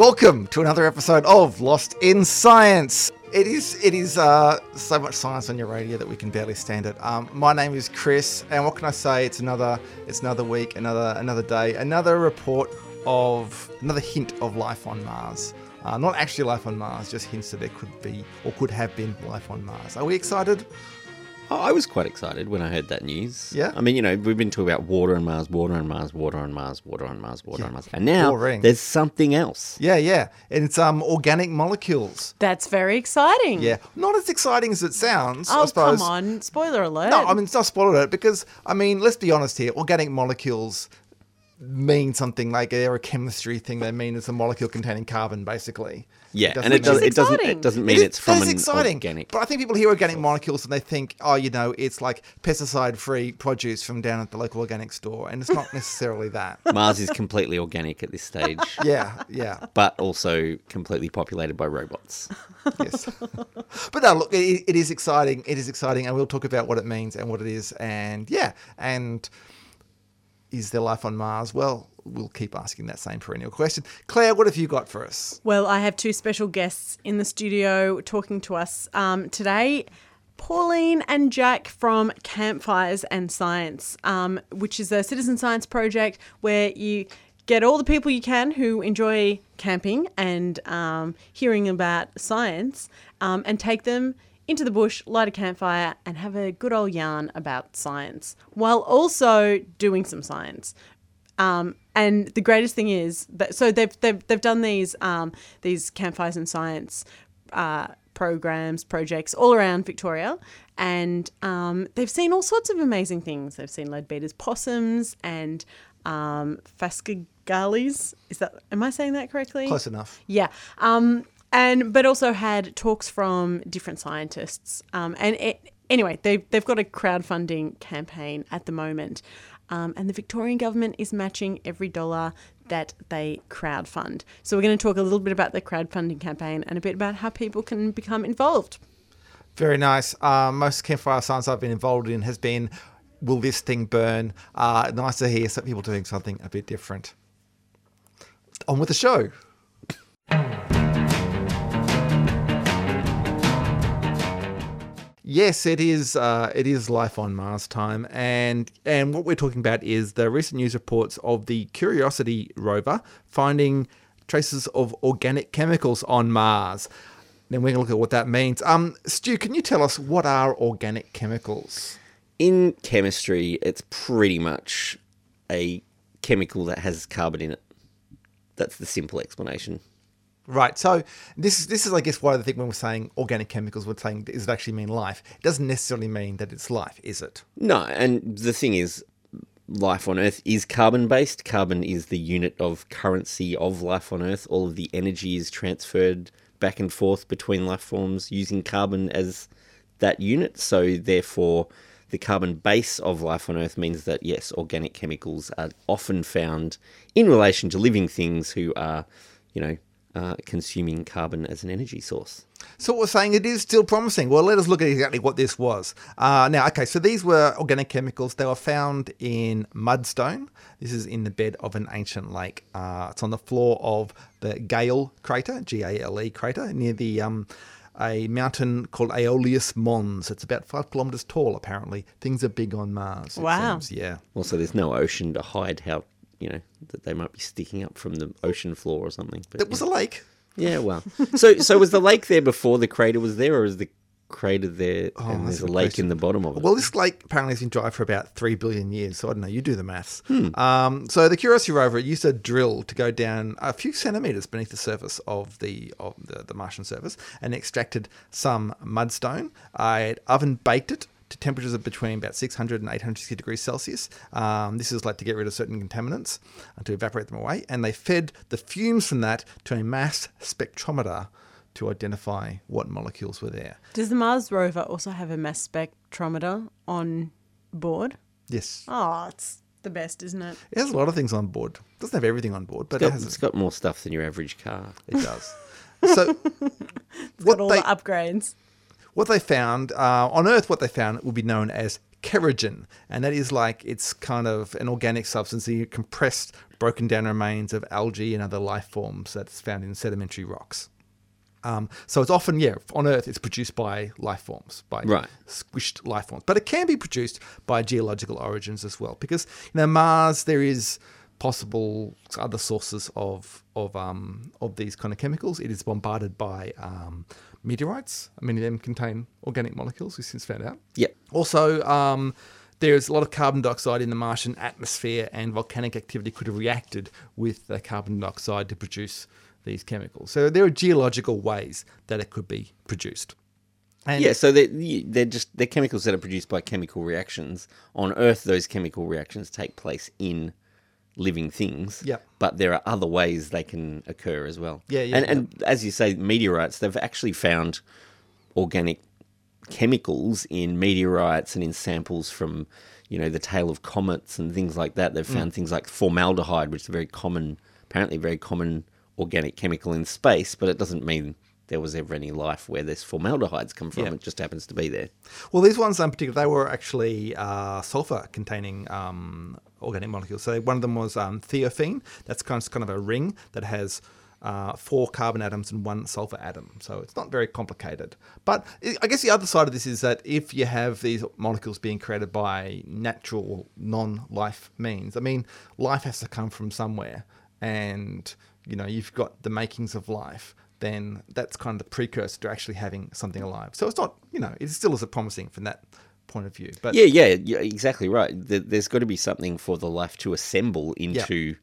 Welcome to another episode of Lost in Science. It is it is uh, so much science on your radio that we can barely stand it. Um, my name is Chris, and what can I say? It's another it's another week, another another day, another report of another hint of life on Mars. Uh, not actually life on Mars, just hints that there could be or could have been life on Mars. Are we excited? I was quite excited when I heard that news. Yeah? I mean, you know, we've been talking about water on Mars, water on Mars, water on Mars, water on Mars, water Yeah. on Mars. And now Boring. there's something else. Yeah, yeah, and it's um organic molecules. That's very exciting. Yeah, not as exciting as it sounds. Oh, I suppose. come on. Spoiler alert. No, I mean it's not spoiled it because I mean let's be honest here. Organic molecules mean something like they're a chemistry thing. They mean it's a molecule containing carbon, basically. Yeah, doesn't and it, does, it doesn't it doesn't mean is- it's from an exciting. organic. But I think people hear organic molecules and they think, oh, you know, it's like pesticide-free produce from down at the local organic store, and it's not necessarily that. Mars is completely organic at this stage, Yeah, yeah. but also completely populated by robots. yes. but no, look, it, it is exciting. It is exciting, and we'll talk about what it means and what it is, and yeah, and is there life on Mars? Well, we'll keep asking that same perennial question. Claire, what have you got for us? Well, I have two special guests in the studio talking to us um, today. Pauline and Jack from Campfires and Science, um, which is a citizen science project where you get all the people you can who enjoy camping and um, hearing about science um, and take them into the bush, light a campfire, and have a good old yarn about science while also doing some science. Um, and the greatest thing is that so they've they've, they've done these um, these campfires and science uh, programs projects all around Victoria, and um, they've seen all sorts of amazing things. They've seen leadbeater's possums and um. Is that am I saying that correctly? Close enough. Yeah. Um, and but also had talks from different scientists. Um, and it, anyway, they they've got a crowdfunding campaign at the moment, um, and the Victorian government is matching every dollar that they crowdfund. So we're going to talk a little bit about the crowdfunding campaign and a bit about how people can become involved. Very nice. Uh, most campfire science I've been involved in has been, will this thing burn? Uh, nice to hear some people doing something a bit different. On with the show. Yes, it is. Uh, it is life on Mars time, and and what we're talking about is the recent news reports of the Curiosity rover finding traces of organic chemicals on Mars. Then we're to look at what that means. Um, Stu, can you tell us what are organic chemicals? In chemistry, it's pretty much a chemical that has carbon in it. That's the simple explanation. Right. So this is this is, I guess, why I think when we're saying organic chemicals, we're saying does it actually mean life? It doesn't necessarily mean that it's life, is it? No, and the thing is, life on Earth is carbon based. Carbon is the unit of currency of life on Earth. All of the energy is transferred back and forth between life forms using carbon as that unit. So, therefore, the carbon base of life on Earth means that, yes, organic chemicals are often found in relation to living things who are, you know, uh, consuming carbon as an energy source. So what we're saying it is still promising. Well, let us look at exactly what this was. Uh, now, okay, so these were organic chemicals. They were found in mudstone. This is in the bed of an ancient lake. Uh, it's on the floor of the Gale crater, G-A-L-E crater, near the um, a mountain called Aeolus Mons. It's about five kilometers tall. Apparently, things are big on Mars. it Wow. seems. Yeah. Also, there's no ocean to hide how, you know, that they might be sticking up from the ocean floor or something. But, It was a lake. yeah, well. So, so was the lake there before the crater was there, or is the crater there and Oh, that's there's a lake question. in the bottom of it? Well, this lake apparently has been dry for about three billion years. So I don't know. You do the maths. Hmm. Um, so the Curiosity rover used a drill to go down a few centimeters beneath the surface of the of the, the Martian surface and extracted some mudstone. I oven baked it to temperatures of between about 600 and 860 degrees Celsius. Um, this is like to get rid of certain contaminants and to evaporate them away. And they fed the fumes from that to a mass spectrometer to identify what molecules were there. Does the Mars rover also have a mass spectrometer on board? Yes. Oh, it's the best, isn't it? It has a lot of things on board. It doesn't have everything on board, but it's, it got, has. it's got more stuff than your average car. It does. So, what Got all they the upgrades. What they found uh, on Earth, what they found would be known as kerogen, and that is like it's kind of an organic substance, the compressed, broken down remains of algae and other life forms that's found in sedimentary rocks. Um, so it's often, yeah, on Earth, it's produced by life forms, by Right. squished life forms. But it can be produced by geological origins as well, because you know Mars, there is possible other sources of of um, of these kind of chemicals. It is bombarded by um, meteorites. Many of them contain organic molecules. We've since found out. Yep. Also, um, there's a lot of carbon dioxide in the Martian atmosphere, and volcanic activity could have reacted with the carbon dioxide to produce these chemicals. So there are geological ways that it could be produced. And Yeah, so they're, they're just they're chemicals that are produced by chemical reactions. On Earth, those chemical reactions take place in living things. Yep. But there are other ways they can occur as well. Yeah, yeah, And, and as you say, meteorites, they've actually found organic chemicals in meteorites and in samples from, you know, the tail of comets and things like that. They've Mm. found things like formaldehyde, which is a very common, apparently very common organic chemical in space, but it doesn't mean there was ever any life where this formaldehyde's come from. It just happens to be there. Well, these ones in particular, they were actually uh, sulfur-containing um, organic molecules. So one of them was um, thiophene. That's kind of, kind of a ring that has uh, four carbon atoms and one sulfur atom. So it's not very complicated. But I I guess the other side of this is that if you have these molecules being created by natural, non-life means, I mean, life has to come from somewhere, and you know you've got the makings of life then that's kind of the precursor to actually having something alive. So it's not, you know, it still is a promising from that point of view. But Yeah, yeah, yeah, exactly right. There- There's got to be something for the life to assemble into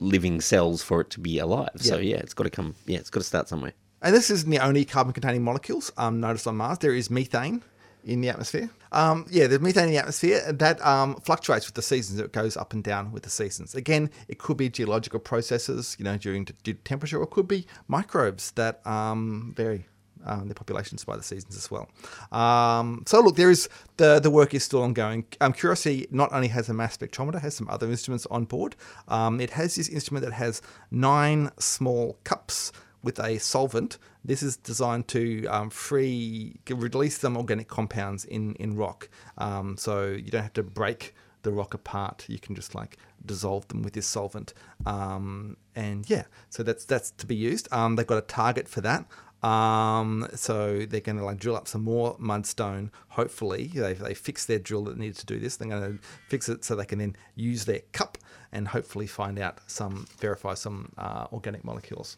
living cells for it to be alive. So Yeah. yeah, it's got to come. Yeah, it's got to start somewhere. and this isn't the only carbon-containing molecules um, noticed on Mars. There is methane in the atmosphere. Um, yeah, there's methane in the atmosphere that um, fluctuates with the seasons. It goes up and down with the seasons. Again, it could be geological processes, you know, during t- temperature, or it could be microbes that um, vary. Um, their populations by the seasons as well. Um, so look, there is the the work is still ongoing. Um, Curiosity not only has a mass spectrometer, has some other instruments on board. Um, it has this instrument that has nine small cups with a solvent. This is designed to um, free release some organic compounds in in rock, um, so you don't have to break the rock apart. You can just like dissolve them with this solvent, um, and yeah, so that's that's to be used. Um, they've got a target for that. Um, so they're going to like drill up some more mudstone. Hopefully, they they fix their drill that needed to do this. They're going to fix it so they can then use their cup and hopefully find out some verify some uh, organic molecules.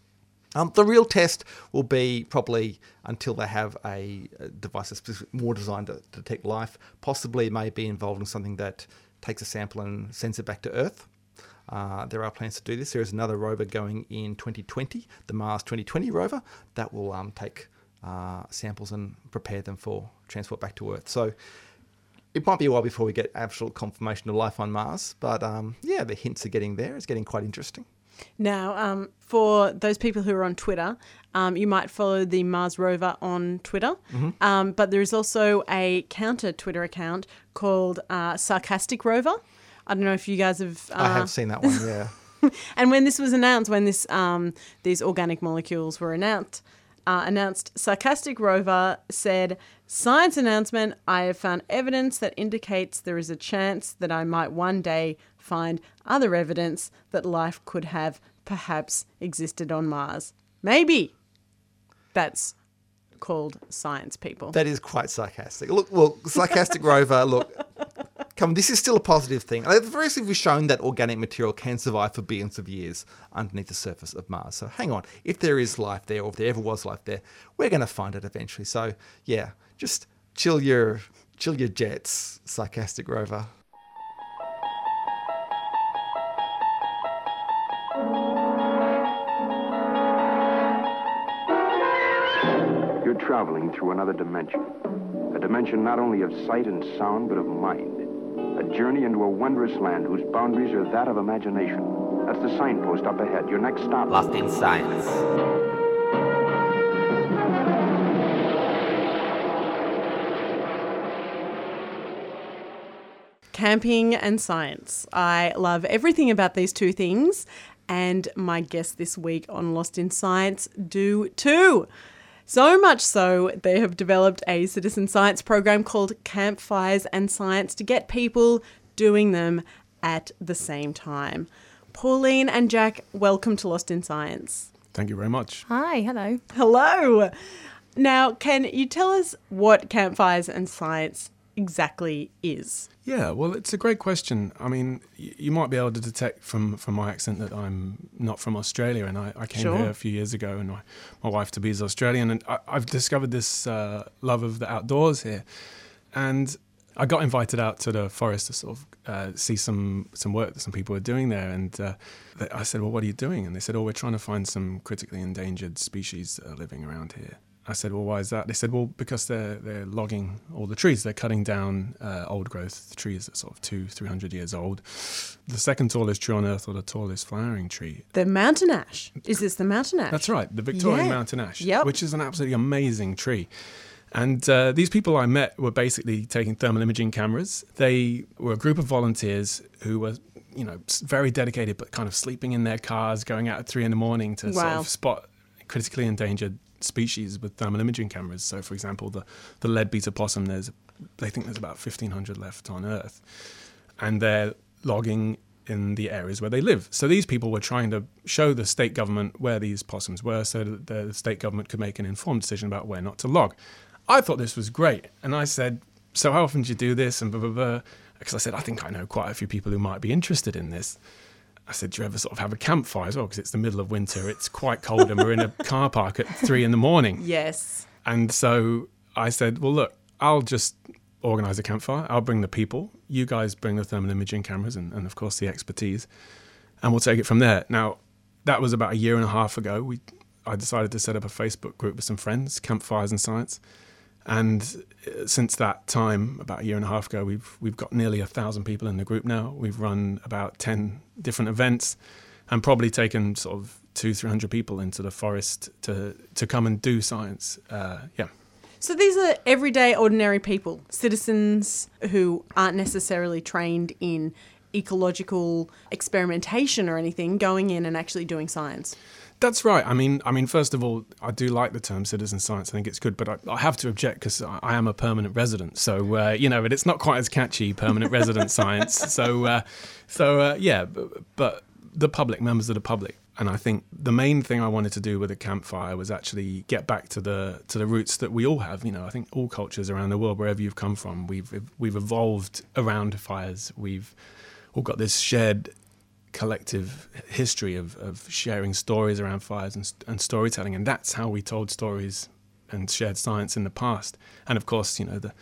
Um, the real test will be probably until they have a, device that's more designed to detect life. Possibly may be involved in something that takes a sample and sends it back to Earth. Uh, there are plans to do this. There is another rover going in 2020, the Mars 2020 rover, that will um, take uh, samples and prepare them for transport back to Earth. So it might be a while before we get absolute confirmation of life on Mars, but um, yeah, the hints are getting there. It's getting quite interesting. Now, um, for those people who are on Twitter, um, you might follow the Mars rover on Twitter. Um, but there is also a counter Twitter account called uh, Sarcastic Rover. I don't know if you guys have. Uh, I have seen that one, yeah. and when this was announced, when this um, these organic molecules were announced, uh, announced, Sarcastic Rover said, "Science announcement: I have found evidence that indicates there is a chance that I might one day find other evidence that life could have perhaps existed on Mars. Maybe." That's called science, people. That is quite sarcastic. Look, well, sarcastic rover. Look, come. on, This is still a positive thing. At the very least, we've shown that organic material can survive for billions of years underneath the surface of Mars. So hang on, if there is life there, or if there ever was life there, we're going to find it eventually. So yeah, just chill your chill your jets, sarcastic rover. Traveling through another dimension. A dimension not only of sight and sound, but of mind. A journey into a wondrous land whose boundaries are that of imagination. That's the signpost up ahead. Your next stop. Lost in Science. Camping and science. I love everything about these two things, and my guests this week on Lost in Science do too. So much so, they have developed a citizen science program called Campfires and Science to get people doing them at the same time. Pauline and Jack, welcome to Lost in Science. Thank you very much. Hi, hello. Hello. Now, can you tell us what Campfires and Science exactly is? Yeah, well, it's a great question. I mean, you might be able to detect from, from my accent that I'm not from Australia, and I, I came Sure. here a few years ago, and my, my wife to be is Australian, and I, I've discovered this uh, love of the outdoors here, and I got invited out to the forest to sort of uh, see some some work that some people were doing there, and uh, they- I said, "Well, what are you doing?" And they said, "Oh, we're trying to find some critically endangered species that are living around here." I said, "Well, why is that?" They said, "Well, because they're they're logging all the trees. They're cutting down uh, old growth trees that are sort of two, three hundred years old. The second tallest tree on Earth, or the tallest flowering tree. The mountain ash. Is this the mountain ash? That's right, the Victorian Yeah. mountain ash, Yep. which is an absolutely amazing tree. And uh, these people I met were basically taking thermal imaging cameras. They were a group of volunteers who were, you know, very dedicated, but kind of sleeping in their cars, going out at three in the morning to sort of spot critically endangered species with thermal imaging cameras. So, for example, the the Leadbeater possum. There's, they think there's about 1,500 left on Earth, and they're logging in the areas where they live. So these people were trying to show the state government where these possums were so that the state government could make an informed decision about where not to log. I thought this was great. And I said, So how often do you do this? And blah, blah, blah. Because I said, I think I know quite a few people who might be interested in this. I said, Do you ever sort of have a campfire as well? Because it's the middle of winter, it's quite cold, and we're in a car park at three in the morning. Yes. And so I said, well, look, I'll just organize a campfire. I'll bring the people. You guys bring the thermal imaging cameras and, and of course, the expertise. And we'll take it from there. Now, that was about a year and a half ago. We, I decided to set up a Facebook group with some friends, Campfires and Science. And uh, since that time, about a year and a half ago, we've we've got nearly a thousand people in the group now. We've run about ten different events, and probably taken sort of two, three hundred people into the forest to to come and do science. Uh, yeah, So these are everyday, ordinary people, citizens who aren't necessarily trained in ecological experimentation or anything, going in and actually doing science. That's right. I mean, I mean, first of all, I do like the term citizen science. I think it's good, but I, I have to object because I, I am a permanent resident. So uh, you know, but it's not quite as catchy, permanent resident science. So, uh, so uh, yeah, but, but the public, members of the public, and I think the main thing I wanted to do with a campfire was actually get back to the to the roots that we all have. You know, I think all cultures around the world, wherever you've come from, we've we've evolved around fires. We've all got this shared collective history of, of sharing stories around fires and, and storytelling, and that's how we told stories and shared science in the past. And of course, you know the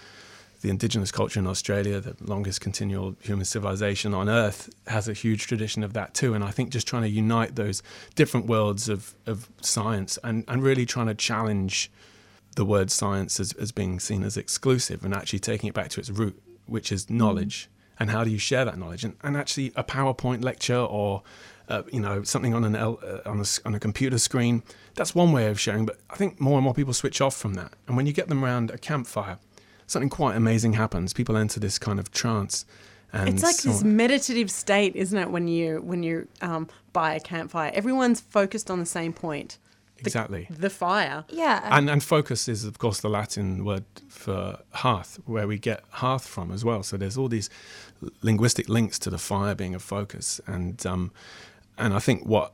the indigenous culture in Australia, the longest continual human civilization on Earth, has a huge tradition of that too. And I think just trying to unite those different worlds of, of science and, and really trying to challenge the word science as, as being seen as exclusive and actually taking it back to its root, which is mm-hmm. knowledge. And how do you share that knowledge? And, and actually, a PowerPoint lecture or uh, you know something on an L, uh, on, a, on a computer screen. That's one way of sharing. But I think more and more people switch off from that. And when you get them around a campfire, something quite amazing happens. People enter this kind of trance. And It's like this meditative state, isn't it? When you when you um, by a campfire, everyone's focused on the same point. The- Exactly. The fire. Yeah. And, and focus is, of course, the Latin word for hearth, where we get hearth from as well. So there's all these linguistic links to the fire being a focus. And um, and I think what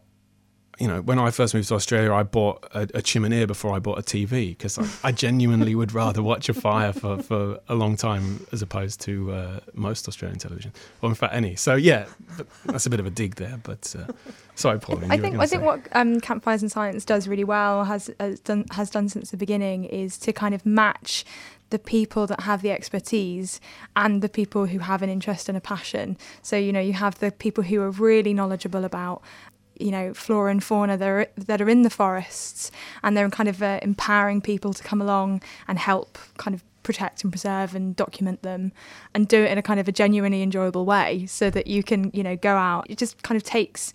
you know, when I first moved to Australia, I bought a, a chimney before I bought a TV because I, I genuinely would rather watch a fire for, for a long time as opposed to uh, most Australian television, or in fact any. So yeah, but that's a bit of a dig there. But uh, sorry, Pauline. I think I think what um, campfires and science does really well has, has done has done since the beginning is to kind of match the people that have the expertise and the people who have an interest and a passion. So you know you have the people who are really knowledgeable about you know flora and fauna that are, that are in the forests and they're kind of uh, empowering people to come along and help kind of protect and preserve and document them and do it in a kind of a genuinely enjoyable way so that you can you know go out. It just kind of takes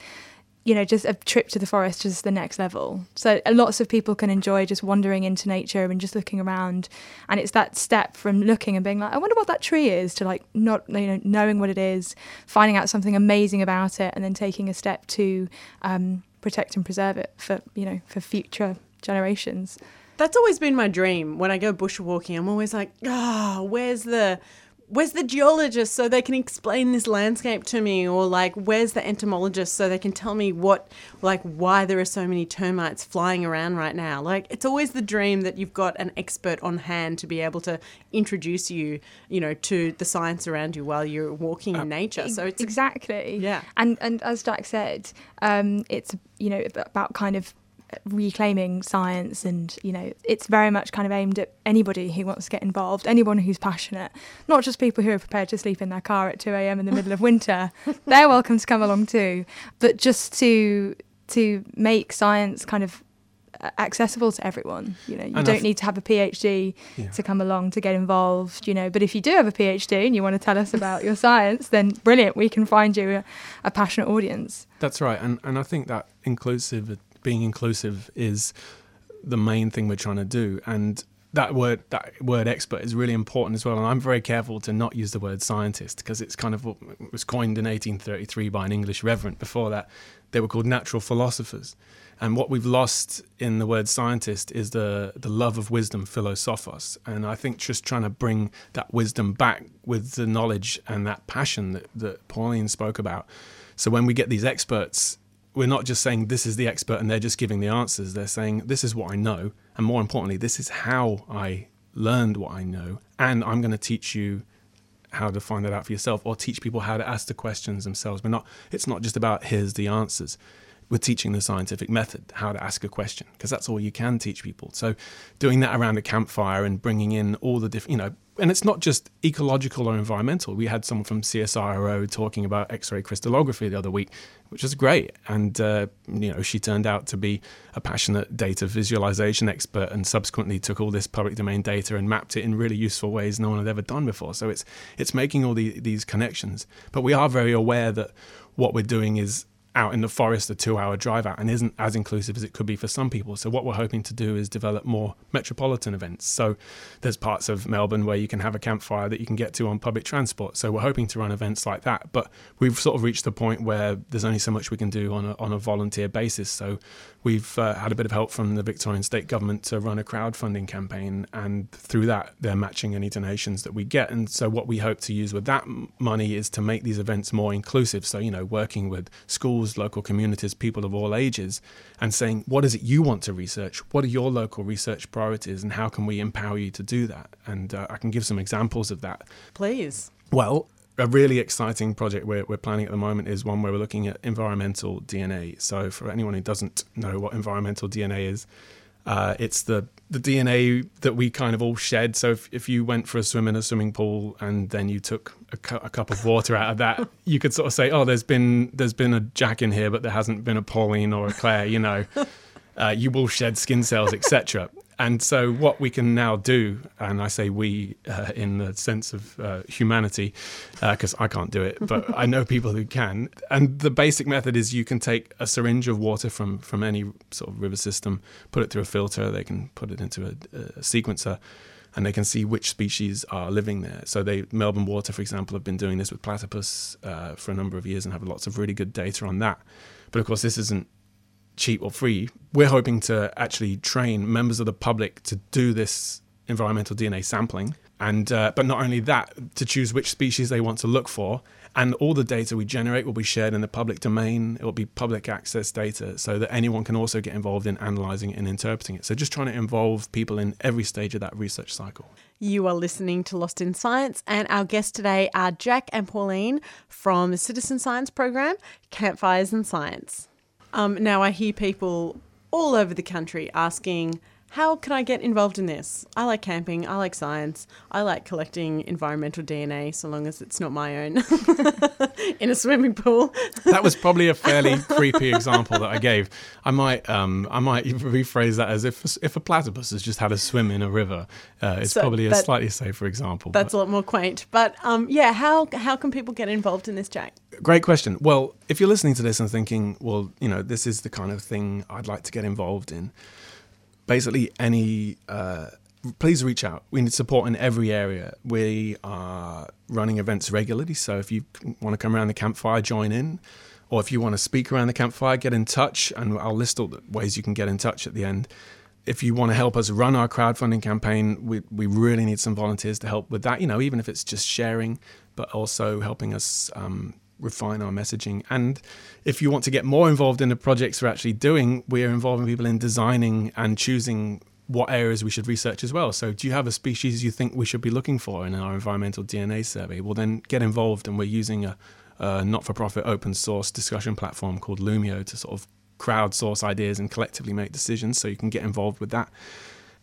you know, just a trip to the forest just the next level. So lots of people can enjoy just wandering into nature and just looking around. And it's that step from looking and being like, I wonder what that tree is, to like not you know knowing what it is, finding out something amazing about it, and then taking a step to um, protect and preserve it for you know for future generations. That's always been my dream. When I go bushwalking, I'm always like, ah, where's the where's the geologist so they can explain this landscape to me? Or like where's the entomologist so they can tell me what like why there are so many termites flying around right now? Like it's always the dream that you've got an expert on hand to be able to introduce you you know to the science around you while you're walking in nature. So it's exactly. Yeah. and and as Jack said um, it's you know about kind of reclaiming science and you know it's very much kind of aimed at anybody who wants to get involved anyone who's passionate not just people who are prepared to sleep in their car at 2 a.m in the middle of winter. They're welcome to come along too. But just to to make science kind of uh, accessible to everyone you know you And don't th- need to have a phd Yeah. to come along to get involved you know. But if you do have a phd and you want to tell us about your science then brilliant we can find you a, a passionate audience. That's right, and and I think that inclusive, being inclusive, is the main thing we're trying to do, and that word that word expert is really important as well. And I'm very careful to not use the word scientist because it's kind of what was coined in 1833 by an English reverend. Before that, they were called natural philosophers. And what we've lost in the word scientist is the the love of wisdom, philosophos. And I think just trying to bring that wisdom back with the knowledge and that passion that, that Pauline spoke about. So when we get these experts, we're not just saying this is the expert and they're just giving the answers. They're saying this is what I know, and more importantly, this is how I learned what I know, and I'm going to teach you how to find that out for yourself, or teach people how to ask the questions themselves. We're not. It's not just about here's the answers. We're teaching the scientific method, how to ask a question, because that's all you can teach people. So, doing that around a campfire and bringing in all the different, you know, and it's not just ecological or environmental. We had someone from CSIRO talking about X-ray crystallography the other week, which was great. And uh, you know, she turned out to be a passionate data visualization expert, and subsequently took all this public domain data and mapped it in really useful ways no one had ever done before. So it's it's making all the, these connections. But we are very aware that what we're doing is out in the forest a two hour drive out and isn't as inclusive as it could be for some people. So, what we're hoping to do is develop more metropolitan events. So, there's parts of Melbourne where you can have a campfire that you can get to on public transport. So, we're hoping to run events like that. But we've sort of reached the point where there's only so much we can do on a, on a volunteer basis. So, we've uh, had a bit of help from the Victorian state government to run a crowdfunding campaign. And through that, they're matching any donations that we get. And so, what we hope to use with that money is to make these events more inclusive. So, you know, working with schools, local communities, people of all ages, and saying, what is it you want to research? What are your local research priorities? And how can we empower you to do that? And uh, I can give some examples of that. please Well, a really exciting project we're, we're planning at the moment is one where we're looking at environmental DNA. So, for anyone who doesn't know what environmental DNA is, uh, it's the, the DNA that we kind of all shed. So, if, if you went for a swim in a swimming pool and then you took a, cu- a cup of water out of that, you could sort of say, "Oh, there's been there's been a Jack in here, but there hasn't been a Pauline or a Claire." You know, uh, you will shed skin cells, etc. And so, what we can now do, and I say we uh, in the sense of uh, humanity, because I can't do it, but I know people who can. And the basic method is you can take a syringe of water from from any sort of river system, put it through a filter. They can put it into a, a sequencer, and they can see which species are living there. So they Melbourne Water, for example, have been doing this with platypus uh, for a number of years and have lots of really good data on that. But of course, this isn't cheap or free. We're hoping to actually train members of the public to do this environmental DNA sampling, and uh, but not only that, to choose which species they want to look for, and all the data we generate will be shared in the public domain. It will be public access data, so that anyone can also get involved in analyzing and interpreting it. So just trying to involve people in every stage of that research cycle. You are listening to Lost in Science, and our guests today are Jack and Pauline from the Citizen Science Program, Campfires and Science. Um, now, I hear people all over the country asking, How can I get involved in this? I like camping, I like science, I like collecting environmental DNA, so long as it's not my own in a swimming pool. That was probably a fairly creepy example that I gave. I might, um, I might rephrase that as if if a platypus has just had a swim in a river, uh, it's So probably a that- slightly safer example. That's but- a lot more quaint. But um, yeah, how, how can people get involved in this, Jack? Great question. Well, if you're listening to this and thinking, well, you know, this is the kind of thing I'd like to get involved in, basically any, uh, please reach out. We need support in every area. We are running events regularly. So if you want to come around the campfire, join in. Or if you want to speak around the campfire, get in touch. And I'll list all the ways you can get in touch at the end. if you want to help us run our crowdfunding campaign, we, we really need some volunteers to help with that. You know, even if it's just sharing, but also helping us um, refine our messaging. And if you want to get more involved in the projects we're actually doing, we are involving people in designing and choosing what areas we should research as well. So, do you have a species you think we should be looking for in our environmental DNA survey? Well, then get involved. And we're using a, a not for profit open source discussion platform called Loomio to sort of crowdsource ideas and collectively make decisions. So, you can get involved with that.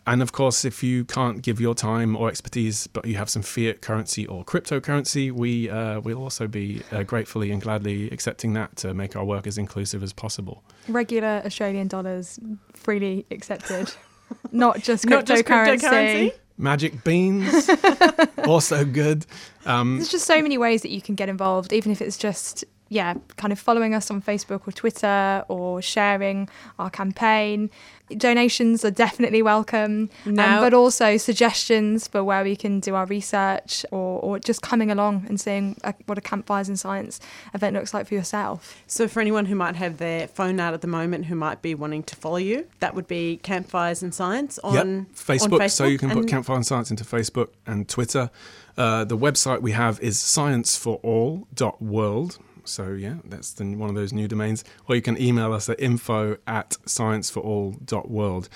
And of course, if you can't give your time or expertise, but you have some fiat currency or cryptocurrency, we uh, will also be uh, gratefully and gladly accepting that to make our work as inclusive as possible. Regular Australian dollars freely accepted, not just Not just cryptocurrency. cryptocurrency. Magic beans, also good. Um, There's just so many ways that you can get involved, even if it's just yeah, kind of following us on Facebook or Twitter or sharing our campaign. Donations are definitely welcome, um, but also suggestions for where we can do our research or, or just coming along and seeing uh, what a Campfires in Science event looks like for yourself. So, for anyone who might have their phone out at the moment who might be wanting to follow you, that would be Campfires and Science on, yep, on Facebook, So you can put and- Campfire and Science into Facebook and Twitter. Uh, the website we have is scienceforall.world. So yeah, that's the, one of those new domains. Or you can email us at info at scienceforall.world.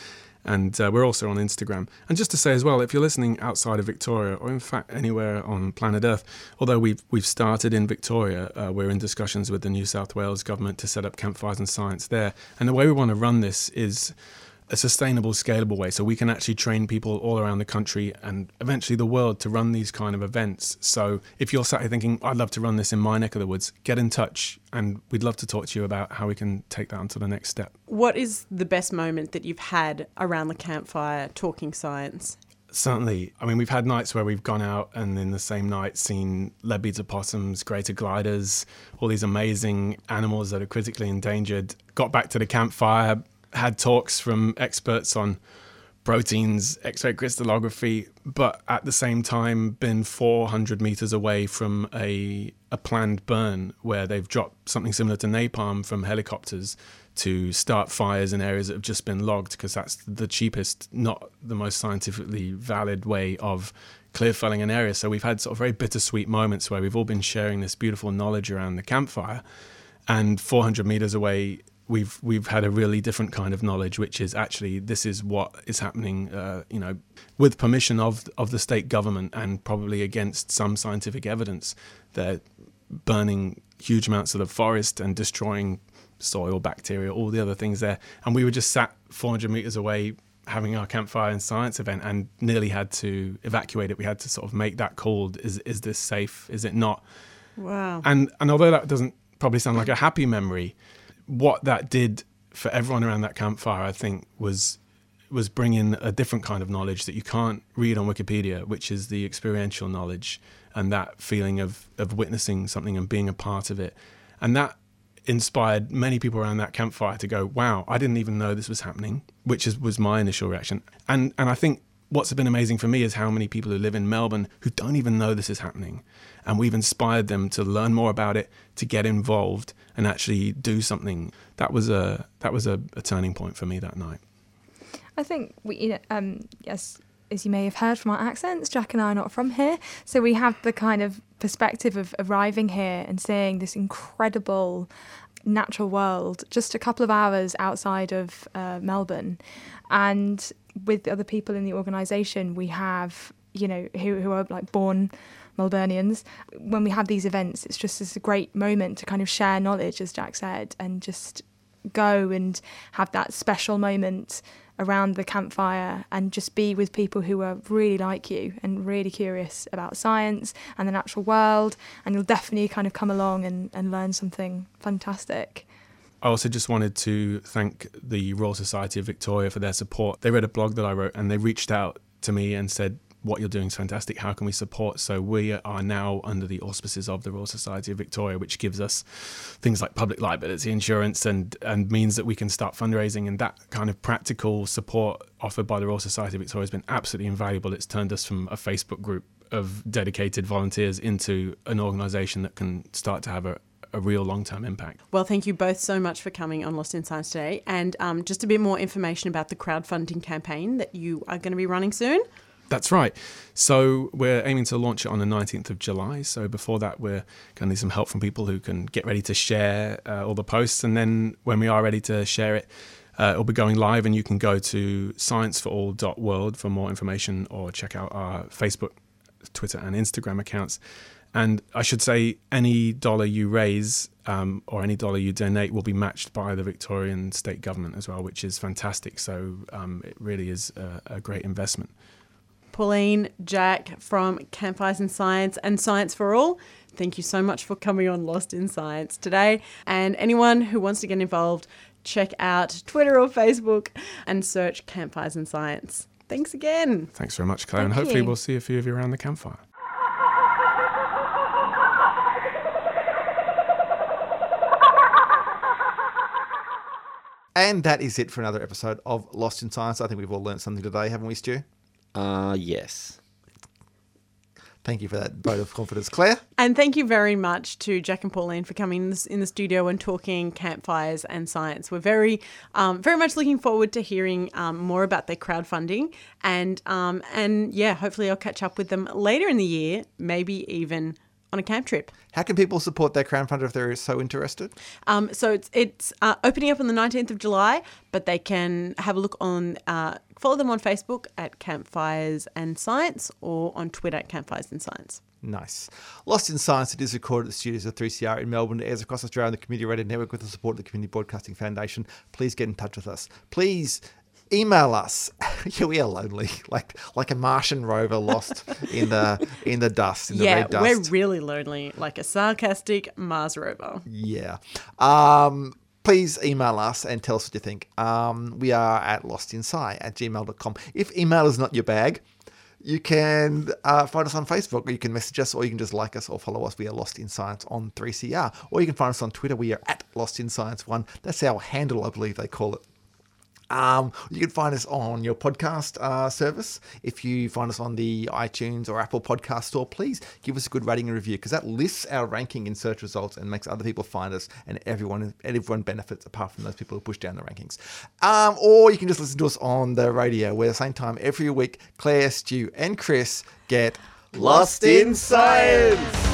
And uh, we're also on Instagram. And just to say as well, if you're listening outside of Victoria, or in fact anywhere on planet Earth, although we've we've started in Victoria, uh, we're in discussions with the New South Wales government to set up campfires and science there. And the way we want to run this is a sustainable, scalable way so we can actually train people all around the country and eventually the world to run these kind of events. So if you're sat here thinking, I'd love to run this in my neck of the woods, get in touch and we'd love to talk to you about how we can take that onto the next step. What is the best moment that you've had around the campfire talking science? Certainly. I mean, we've had nights where we've gone out and in the same night seen leadbeater opossums, greater gliders, all these amazing animals that are critically endangered. Got back to the campfire, had talks from experts on proteins, X-ray crystallography, but at the same time been 400 meters away from a a planned burn where they've dropped something similar to napalm from helicopters to start fires in areas that have just been logged because that's the cheapest, not the most scientifically valid way of clear felling an area. So we've had sort of very bittersweet moments where we've all been sharing this beautiful knowledge around the campfire, and 400 meters away we've we've had a really different kind of knowledge, which is actually this is what is happening, uh, you know, with permission of of the state government and probably against some scientific evidence. They're burning huge amounts of the forest and destroying soil, bacteria, all the other things there. And we were just sat 400 meters away having our campfire and science event and nearly had to evacuate it. We had to sort of make that call: is is this safe? Is it not? Wow. And and although that doesn't probably sound like a happy memory, what that did for everyone around that campfire, I think, was was bring in a different kind of knowledge that you can't read on Wikipedia, which is the experiential knowledge and that feeling of of witnessing something and being a part of it, and that inspired many people around that campfire to go, "Wow, I didn't even know this was happening," which is, was my initial reaction. And and I think what's been amazing for me is how many people who live in Melbourne who don't even know this is happening, and we've inspired them to learn more about it, to get involved, and actually do something. That was a that was a, a turning point for me that night. I think we, you know, um, yes, as you may have heard from our accents, Jack and I are not from here, so we have the kind of perspective of arriving here and seeing this incredible natural world just a couple of hours outside of uh, Melbourne, and with other people in the organisation, we have you know who who are like born. Melburnians, when we have these events, it's just this a great moment to kind of share knowledge, as Jack said, and just go and have that special moment around the campfire and just be with people who are really like you and really curious about science and the natural world and you'll definitely kind of come along and, and learn something fantastic. I also just wanted to thank the Royal Society of Victoria for their support. They read a blog that I wrote and they reached out to me and said, What you're doing is fantastic. How can we support? So we are now under the auspices of the Royal Society of Victoria, which gives us things like public liability insurance and, and means that we can start fundraising. And that kind of practical support offered by the Royal Society of Victoria has been absolutely invaluable. It's turned us from a Facebook group of dedicated volunteers into an organisation that can start to have a, a real long term impact. Well, thank you both so much for coming on Lost in Science today. And um, just a bit more information about the crowdfunding campaign that you are going to be running soon. That's right. So we're aiming to launch it on the 19th of July. So before that, we're going to need some help from people who can get ready to share uh, all the posts. And then when we are ready to share it, uh, it'll be going live, and you can go to scienceforall.world for more information or check out our Facebook, Twitter, and Instagram accounts. And I should say, any dollar you raise um, or any dollar you donate will be matched by the Victorian state government as well, which is fantastic. So um, it really is a, a great investment. Pauline, Jack from Campfires in Science and Science for All. Thank you so much for coming on Lost in Science today. And anyone who wants to get involved, check out Twitter or Facebook and search Campfires in Science. Thanks again. Thanks very much, Claire, and hopefully you. we'll see a few of you around the campfire. And that is it for another episode of Lost in Science. I think we've all learned something today, haven't we, Stu? Uh, yes. Thank you for that vote of confidence, Claire. And thank you very much to Jack and Pauline for coming in, the studio and talking campfires and science. We're very, um, very much looking forward to hearing um, more about their crowdfunding, and um, and yeah, hopefully I'll catch up with them later in the year, maybe even on a camp trip. How can people support their crowdfunder if they're so interested? Um, so it's it's uh, opening up on the nineteenth of July, but they can have a look on. Uh, follow them on Facebook at Campfires and Science or on Twitter at Campfires and Science. Nice. Lost in Science, it is recorded at the studios of 3CR in Melbourne. It airs across Australia on the Community Radio Network with the support of the Community Broadcasting Foundation. Please get in touch with us. Please email us. yeah, we are lonely, like like a Martian rover lost in the in the dust, in the yeah, red dust. we're really lonely, like a sarcastic Mars rover. Yeah. Um, please email us and tell us what you think. Um, we are at lostinsci at gmail.com. If email is not your bag, you can uh, find us on Facebook, or you can message us, or you can just like us or follow us. We are Lost in Science on 3CR. Or you can find us on Twitter. We are at Lost in Science 1. That's our handle, I believe they call it. Um, you can find us on your podcast uh, service. If you find us on the iTunes or Apple Podcast Store, please give us a good rating and review because that lists our ranking in search results and makes other people find us, and everyone everyone benefits apart from those people who push down the rankings. Um, or you can just listen to us on the radio, where at the same time every week, Claire, Stu, and Chris get Lost in Science!